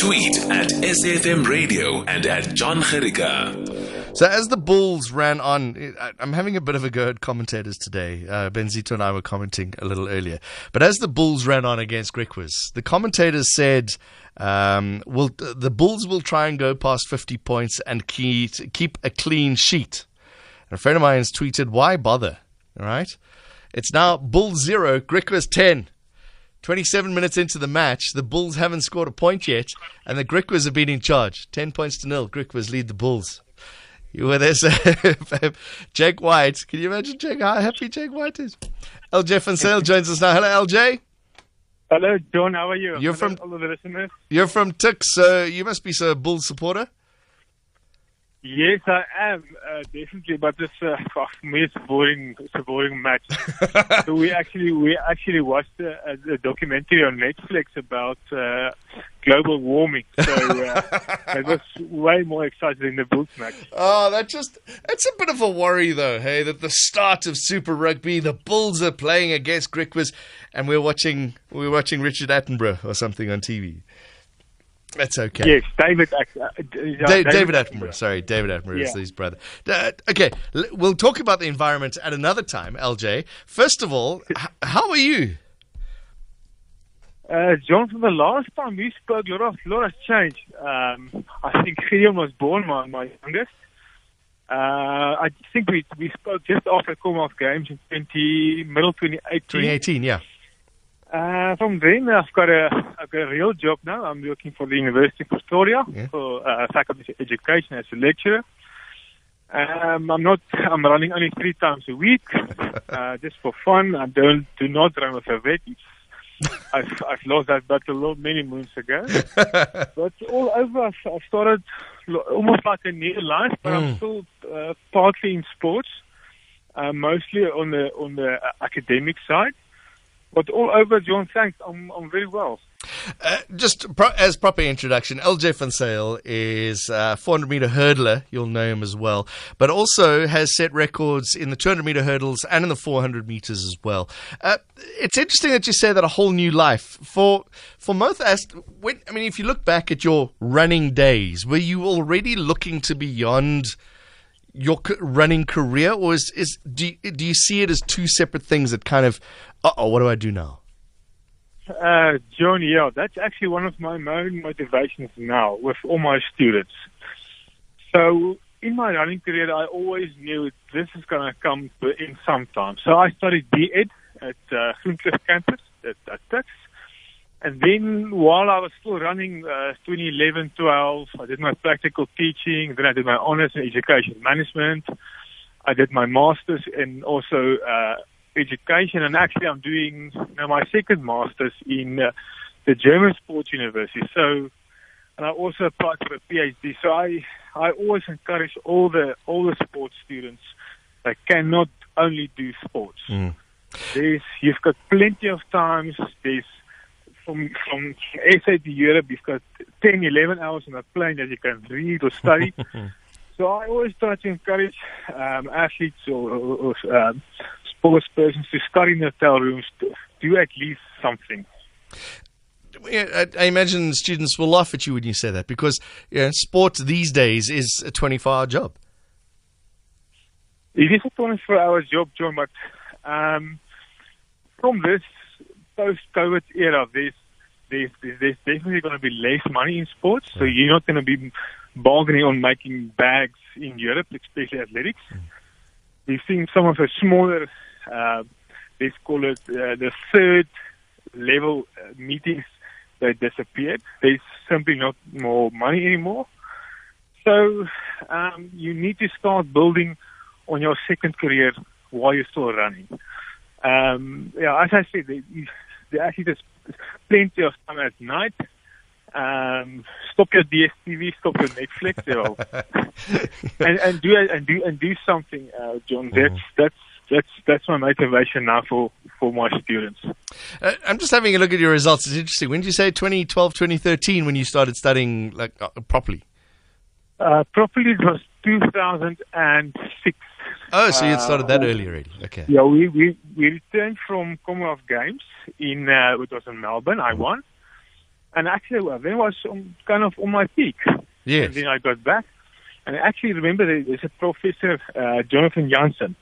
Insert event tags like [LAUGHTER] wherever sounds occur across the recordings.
Tweet at SAFM Radio and at John Gericka. So as the Bulls ran on, I'm having a bit of a go at commentators today. Uh, Benzito and I were commenting a little earlier. But as the Bulls ran on against Griquas, the commentators said, um, will, the Bulls will try and go past 50 points and keep, keep a clean sheet. And a friend of mine has tweeted, why bother? All right. It's now Bull 0, Griquas 10. 27 minutes into the match, the Bulls haven't scored a point yet, and the Griquas have been in charge. 10 points to nil. Griquas lead the Bulls. You were there, sir. [LAUGHS] Jake White. Can you imagine Jake, how happy Jake White is? LJ Van Zyl [LAUGHS] joins us now. Hello, LJ. Hello, John. How are you? You're Hello, from- all the listeners. You're from Tuks, so you must be a Bulls supporter. Yes, I am uh, definitely, but it's uh, [LAUGHS] for me it's a boring, it's a boring match. [LAUGHS] so we actually we actually watched a, a documentary on Netflix about uh, global warming. So uh, [LAUGHS] it was way more exciting than the Bulls match. Oh, that just, it's a bit of a worry though, hey, that the start of Super Rugby, the Bulls are playing against Griquas, and we're watching, we're watching Richard Attenborough or something on TV. That's okay. Yes, David. Uh, uh, Da- David Attenborough. Sorry, David Attenborough is Yeah. his brother. Uh, okay, we'll talk about the environment at another time, LJ. First of all, h- how are you? Uh, John, from the last time we spoke, a lot, of, lot has changed. Um, I think Gideon was born, my, my youngest. Uh, I think we we spoke just after Commonwealth Games in 20, middle 2018. 2018, yeah. Uh, from then, I've got a I've got a real job now. I'm working for the University of Pretoria Yeah. for uh, faculty of education as a lecturer. Um, I'm not. I'm running only three times a week, [LAUGHS] uh, just for fun. I don't do not run with Yvette. [LAUGHS] I've I've lost that battle many moons ago. [LAUGHS] but all over, I've, I've started almost like a new life, but I'm Mm. still uh, partly in sports, uh, mostly on the on the uh, academic side. But all over, John, thanks. I'm I'm very well. Uh, just pro- as proper introduction, LJ Van Zyl is a 400 meter hurdler. You'll know him as well, but also has set records in the 200 meter hurdles and in the 400 meters as well. Uh, it's interesting that you say that a whole new life for for most. When I mean, if you look back at your running days, were you already looking to beyond? Your running career, or is, is do you, do you see it as two separate things that kind of, uh oh, what do I do now? Uh, John, yeah, that's actually one of my main motivations now with all my students. So in my running career, I always knew this is going to come in sometime. So I studied B.Ed at uh, campus at, at. And then while I was still running uh, 2011, 12, I did my practical teaching. Then I did my honors in education management. I did my master's in also uh, education. And actually, I'm doing now my second master's in uh, the German Sports University. So, and I also applied for a PhD. So I, I always encourage all the all the sports students that cannot only do sports. Mm. There's you've got plenty of times. There's from from SA to Europe, you've got 10, 11 hours on a plane that you can read or study. [LAUGHS] so I always try to encourage um, athletes or, or, or um, sports persons to study in hotel rooms to do at least something. I, I imagine students will laugh at you when you say that because you know, sport these days is a 24 hour job. It is a 24 hour job, John, but um, from this post COVID era, there's, there's, there's definitely going to be less money in sports. So you're not going to be bargaining on making bags in Europe, especially athletics. We've seen some of the smaller, uh, let's call it uh, the third level uh, meetings that disappeared. There's simply not more money anymore. So um, you need to start building on your second career while you're still running. Um, yeah, as I said, there, there actually there's plenty of time at night. Um, stop your DSTV, stop your Netflix, you know, [LAUGHS] and, and do and do and do something, uh, John. That's that's that's that's my motivation now for for my students. Uh, I'm just having a look at your results. It's interesting. When did you say 2012, 2013 when you started studying like uh, properly? Uh, properly, it was 2006. Oh, so you had started that Uh, early already. Okay. Yeah, we, we, we returned from Commonwealth Games in, uh, it was in Melbourne. I won. And actually, well, then I was on, kind of on my peak. Yes. And then I got back. And I actually remember there- there's a professor, uh, Jonathan Jansen.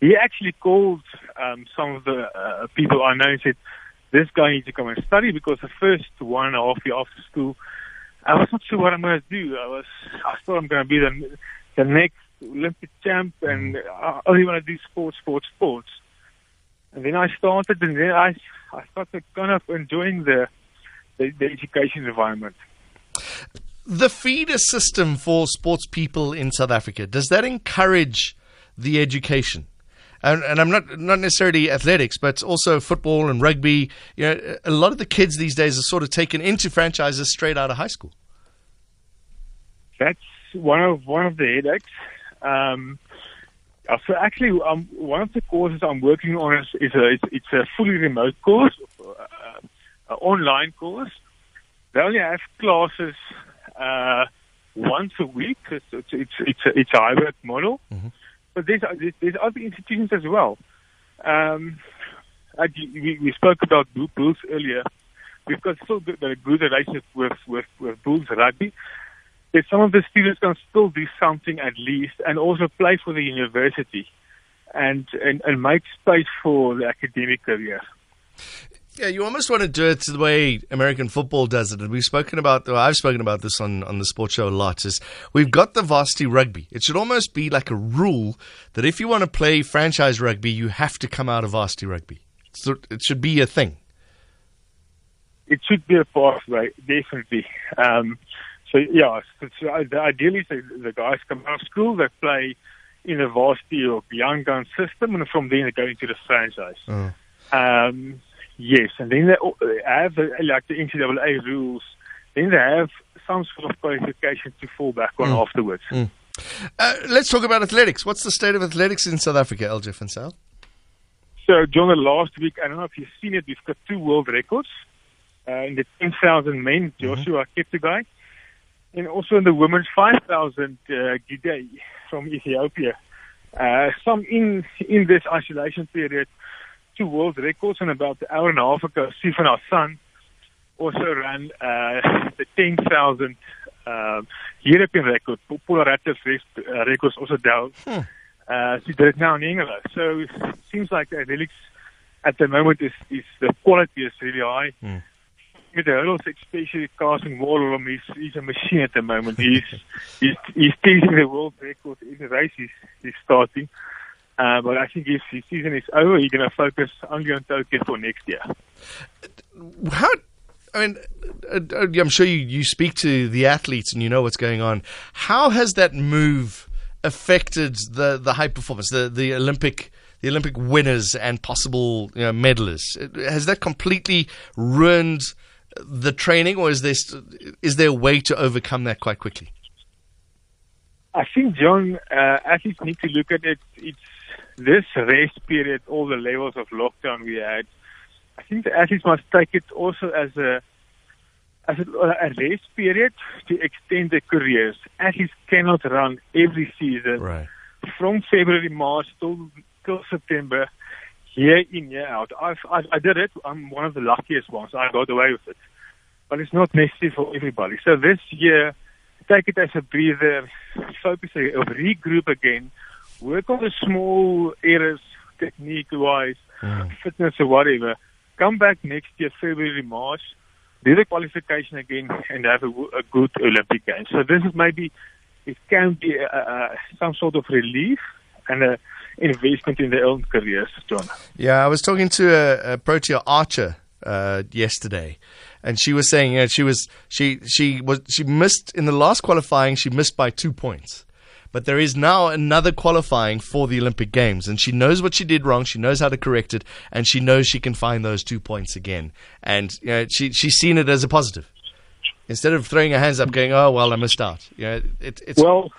He actually called um, some of the uh, people I know and said, this guy needs to come and study because the first one and a half year after school, I was not sure what I'm going to do. I was, I thought I'm going to be the, the next Olympic champ hmm. and I only want to do sports, sports, sports. And then I started and then I, I started kind of enjoying the, the, the education environment. The feeder system for sports people in South Africa, does that encourage the education? And, and I'm not not necessarily athletics, but also football and rugby. You know, a lot of the kids these days are sort of taken into franchises straight out of high school. that's one of one of the headaches. Um, uh, so actually, um, one of the courses I'm working on is, is a it's, it's a fully remote course, uh, an online course. They only have classes uh, once a week. It's it's it's, it's, a, it's a hybrid model, but there's there's- other institutions as well. Um, I, we, we spoke about Bull- Bulls earlier. We've got still good, a good relationship with, with, with Bulls Rugby that some of the students can still do something at least and also play for the university and, and, and make space for the academic career. Yeah, you almost want to do it the way American football does it. And we've spoken about, well, I've spoken about this on, on the sports show a lot, is we've got the varsity rugby. It should almost be like a rule that if you want to play franchise rugby, you have to come out of varsity rugby. So it should be a thing. It should be a pathway, definitely. Um, so yeah, so, so ideally so the guys come out of school, they play in the varsity or young gun system, and from there they go into the franchise. Oh. Um, yes, and then they have the, like the NCAA rules. Then they have some sort of qualification to fall back on afterwards. Uh, let's talk about athletics. What's the state of athletics in South Africa, LJ Van Zyl? So, John, the last week, I don't know if you've seen it, we've got two world records. Uh, in the 10,000 men, Joshua Cheptegei. And also in the women's 5,000, uh, Gidey from Ethiopia. Uh, some in, in this isolation period, two world records, and about an hour and a half ago, Sifan Hassan also ran uh, the 10,000 uh, European record. Paul Ratter's uh, records also down. Uh, she did it now in England. So it seems like the athletics at the moment is, is the quality is really high. With the hurdles, especially Karsten Warholm, he's, he's a machine at the moment. He's he's, he's teasing the world record in the race he's, he's starting. Uh, but I think if his season is over, he's going to focus only on Tokyo for next year. How? I mean, uh, uh, I'm sure you, you speak to the athletes and you know what's going on. How has that move affected the, the high performance, the, the Olympic the Olympic winners and possible you know, medalists? Has that completely ruined the training, or is there st- is there a way to overcome that quite quickly? I think, John, uh, athletes need to look at it. It's this rest period, all the levels of lockdown we had. I think the athletes must take it also as a as a, a rest period to extend their careers. Athletes cannot run every season Right. from February, March till till September, year in year out. I've, I, I did it. I'm one of the luckiest ones. I got away with it, but it's not necessary for everybody. So this year, take it as a breather, focus, regroup again, work on the small areas, technique-wise, hmm. fitness or whatever. Come back next year, February, March, do the qualification again, and have a good Olympic game. So this is maybe it can be some sort of relief and a investment in their own careers, John. Yeah, I was talking to a, a Protea archer uh, yesterday, and she was saying, you know, she was she she was she missed in the last qualifying. She missed by two points, but there is now another qualifying for the Olympic Games, and she knows what she did wrong. She knows how to correct it, and she knows she can find those two points again. And you know, she she's seen it as a positive. Instead of throwing her hands up, going, "Oh well, I missed out." You know, it, it's Well,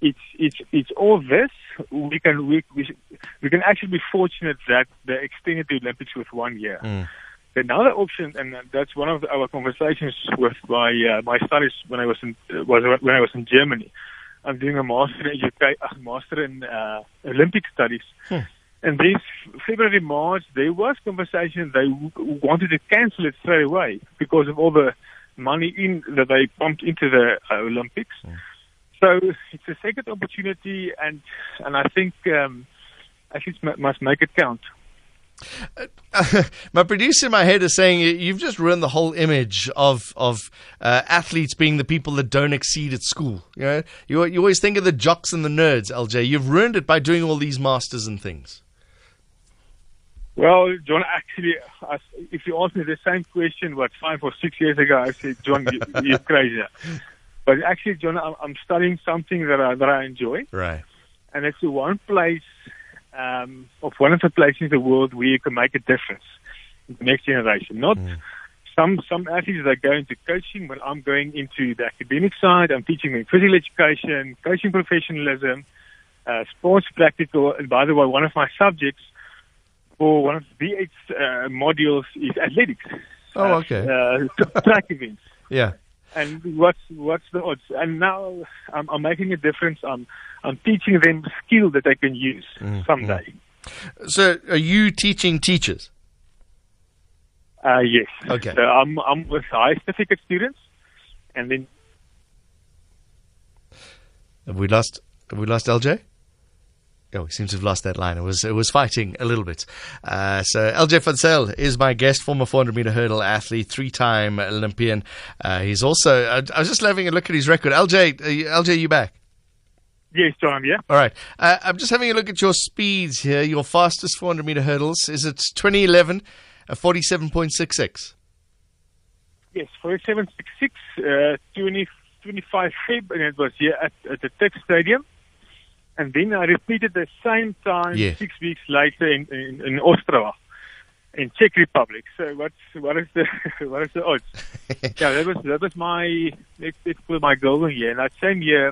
it's it's it's all this. We can we we, we can actually be fortunate that they extended the Olympics with one year. Another option, and that's one of our conversations with my uh, my studies when I was in was when I was in Germany. I'm doing a master in educa- uh, master in uh, Olympic studies, And this February, March, there was conversation they w- wanted to cancel it straight away because of all the money in that they pumped into the uh, Olympics. So it's a second opportunity, and and I think um, athletes must make it count. [LAUGHS] my producer in my head is saying you've just ruined the whole image of of uh, athletes being the people that don't exceed at school. You know, you, you always think of the jocks and the nerds, LJ. You've ruined it by doing all these masters and things. Well, John, actually, if you asked me the same question, what five or six years ago, I said, John, you, you're crazy. [LAUGHS] But actually, John, I'm, studying something that I that I enjoy, Right. and it's the one place um, of one of the places in the world where you can make a difference in the next generation. Not some some athletes that go into coaching, but I'm going into the academic side. I'm teaching them physical education, coaching professionalism, uh, sports practical. And by the way, one of my subjects for one of the B.Ed uh, modules is athletics. Oh, okay. Uh, uh, [LAUGHS] track events. Yeah. And what's what's the odds? And now I'm, I'm making a difference. I'm I'm teaching them skill that they can use someday. So, are you teaching teachers? Uh, yes. Okay. So I'm I'm with high certificate students, and then Have we lost? Have we lost LJ? Oh, he seems to have lost that line. It was it was fighting a little bit. Uh, so LJ Van Zyl is my guest, former 400 meter hurdle athlete, three time Olympian. Uh, he's also. I, I was just having a look at his record. LJ, uh, LJ, you back? yes, John. Yeah. All right. Uh, I'm just having a look at your speeds here. Your fastest 400 meter hurdles is it 2011, a 47.66. Yes, forty-seven six six, uh, 20, 25 Feb, and it was here at, at the Tuks Stadium. And then I repeated the same time Yes. six weeks later in, in, in Ostrava, in Czech Republic. So what's what is the [LAUGHS] what is the odds? [LAUGHS] yeah, that was that was my let's, let's my golden year. And that same year,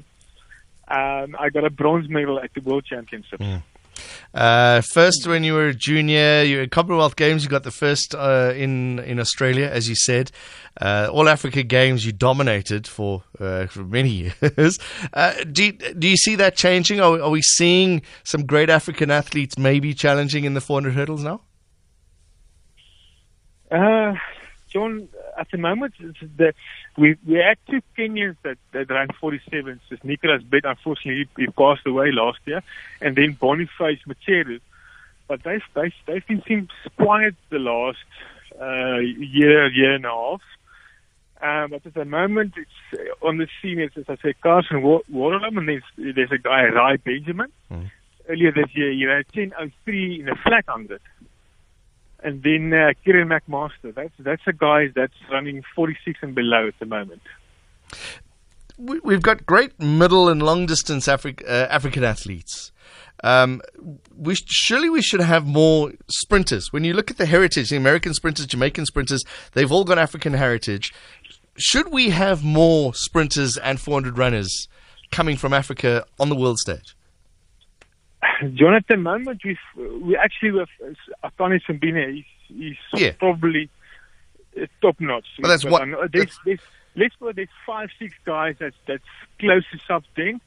um, I got a bronze medal at the World Championships. Uh, first, when you were a junior, you at Commonwealth Games. You got the first uh, in in Australia, as you said. Uh, All Africa Games, you dominated for uh, for many [LAUGHS] years. Uh, do you, do you see that changing? Are, are we seeing some great African athletes maybe challenging in the 400 hurdles now? Uh, John, at the moment, the, we we had two Kenyans that, that ran 47s. It's Nicholas Bett, unfortunately, he, he passed away last year, and then Boniface Mucheru. But they've, they've, they've been seems quiet the last uh, year, year and a half. Um, but at the moment, it's uh, on the scene, it's, as I said, Karsten Wa- Warholm, and there's, there's a guy, Rai Benjamin. Earlier this year, he ran 10.03 in a flat 100 and then uh, Kyron McMaster. That's that's a guy that's running 46 and below at the moment. we, we've got great middle and long distance Afri- uh, African athletes. Um, we sh- surely we should have more sprinters. When you look at the heritage, the American sprinters, Jamaican sprinters, they've all got African heritage. Should we have more sprinters and 400 runners coming from Africa on the world stage? John, at the moment, we've, we actually with uh, Akani Simbine, he's, he's Yeah. probably uh, top notch. Well, that's But what- know There's, there's, let's put there's five, six guys that's that's close to something.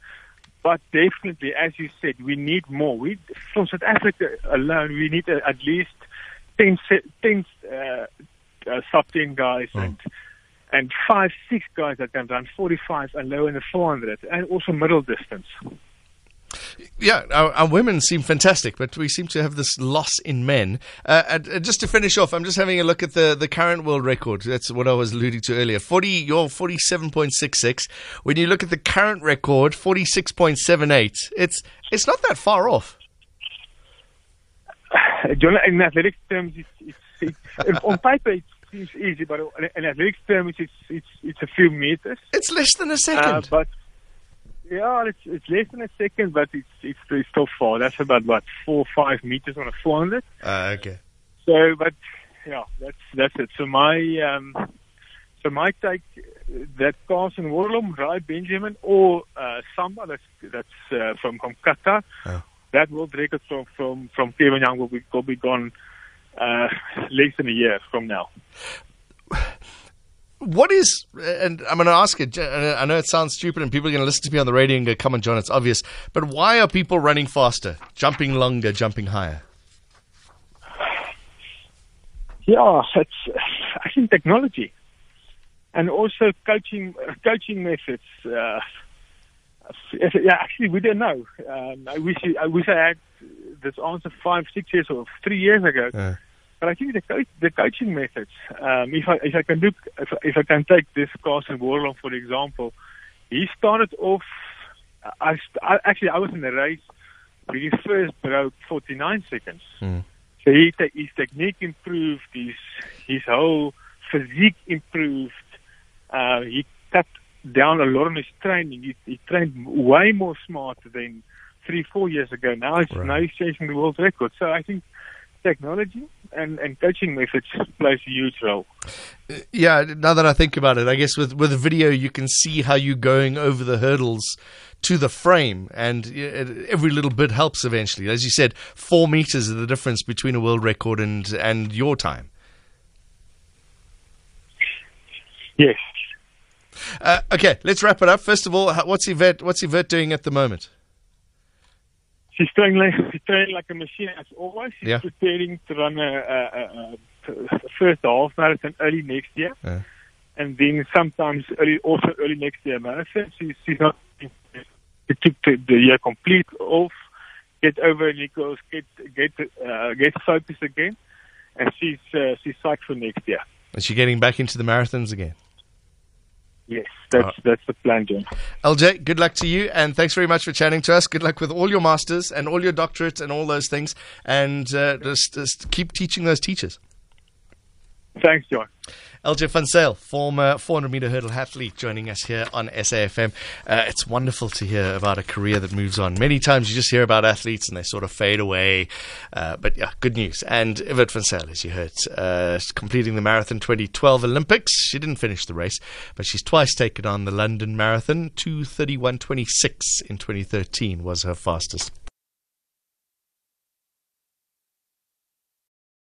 But definitely, as you said, we need more. We from South Africa alone, we need at least 10, se- 10 uh, uh, sub 10 guys and and five, six guys that can run 45 and low in the 400 and also middle distance. Yeah, our, our women seem fantastic, but we seem to have this loss in men. Uh, and, uh, just to finish off, I'm just having a look at the, the current world record. That's what I was alluding to earlier. 40, you're 47.66. When you look at the current record, 46.78. It's it's not that far off. [LAUGHS] John, in athletic terms, it's, it's, it's on paper it seems easy, but in athletic terms, it's it's it's a few meters. It's less than a Uh, second. but yeah, it's it's less than a second, but it's it's, it's still far. That's about what four or five meters on a 400. Uh, okay. So, but yeah, that's that's it. So my um, so my take that Karsten Warholm, Rai Benjamin, or uh, Samba that's that's uh, from from Qatar. Oh. That world record from from from Kevin Young will be will be gone uh, less than a year from now. [SIGHS] what is, and I'm going to ask it, I know it sounds stupid and people are going to listen to me on the radio and go, come on, John, it's obvious, but why are people running faster, jumping longer, jumping higher? Yeah, it's, I think technology and also coaching, coaching methods. Uh, yeah, actually, we don't know. Um, I wish I wish I had this answer five, six years or three years ago. But I think the co- the coaching methods. Um, if I if I can look if, if I can take this Karsten Warholm for example, he started off. I, st- I actually I was in the race when he first broke 49 seconds. Mm. So he his technique improved, his his whole physique improved. Uh, he cut down a lot on his training. He, he trained way more smarter than three, four years ago. Now he's Right. now he's chasing the world record. So I think technology and, and coaching methods plays a huge role. Yeah, now that I think about it, I guess with with video you can see how you're going over the hurdles to the frame, and every little bit helps eventually. As you said, four meters is the difference between a world record and and your time. Yes. Uh, okay, let's wrap it up. First of all, what's Yvette what's Yvette doing at the moment? She's training like, she's like a machine as always. She's Yeah. preparing to run a, a, a, first half marathon early next year. Yeah. And then sometimes early, also early next year marathon. She's, she's not, she took the, the year complete off, get over Nichols, get, get, uh, get focused again. And she's, uh, she's psyched for next year. Is she getting back into the marathons again? Yes, that's, Uh, that's the plan, John. LJ, good luck to you, and thanks very much for chatting to us. Good luck with all your masters and all your doctorates and all those things, and uh, just, just keep teaching those teachers. Thanks, John. LJ Van Zyl, former 400 meter hurdle athlete, joining us here on SAFM. Uh, it's wonderful to hear about a career that moves on. Many times you just hear about athletes and they sort of fade away. Uh, but yeah, good news. And Yvette Sale, as you heard, uh, completing the Marathon 2012 Olympics. She didn't finish the race, but she's twice taken on the London Marathon. 231.26 in 2013 was her fastest.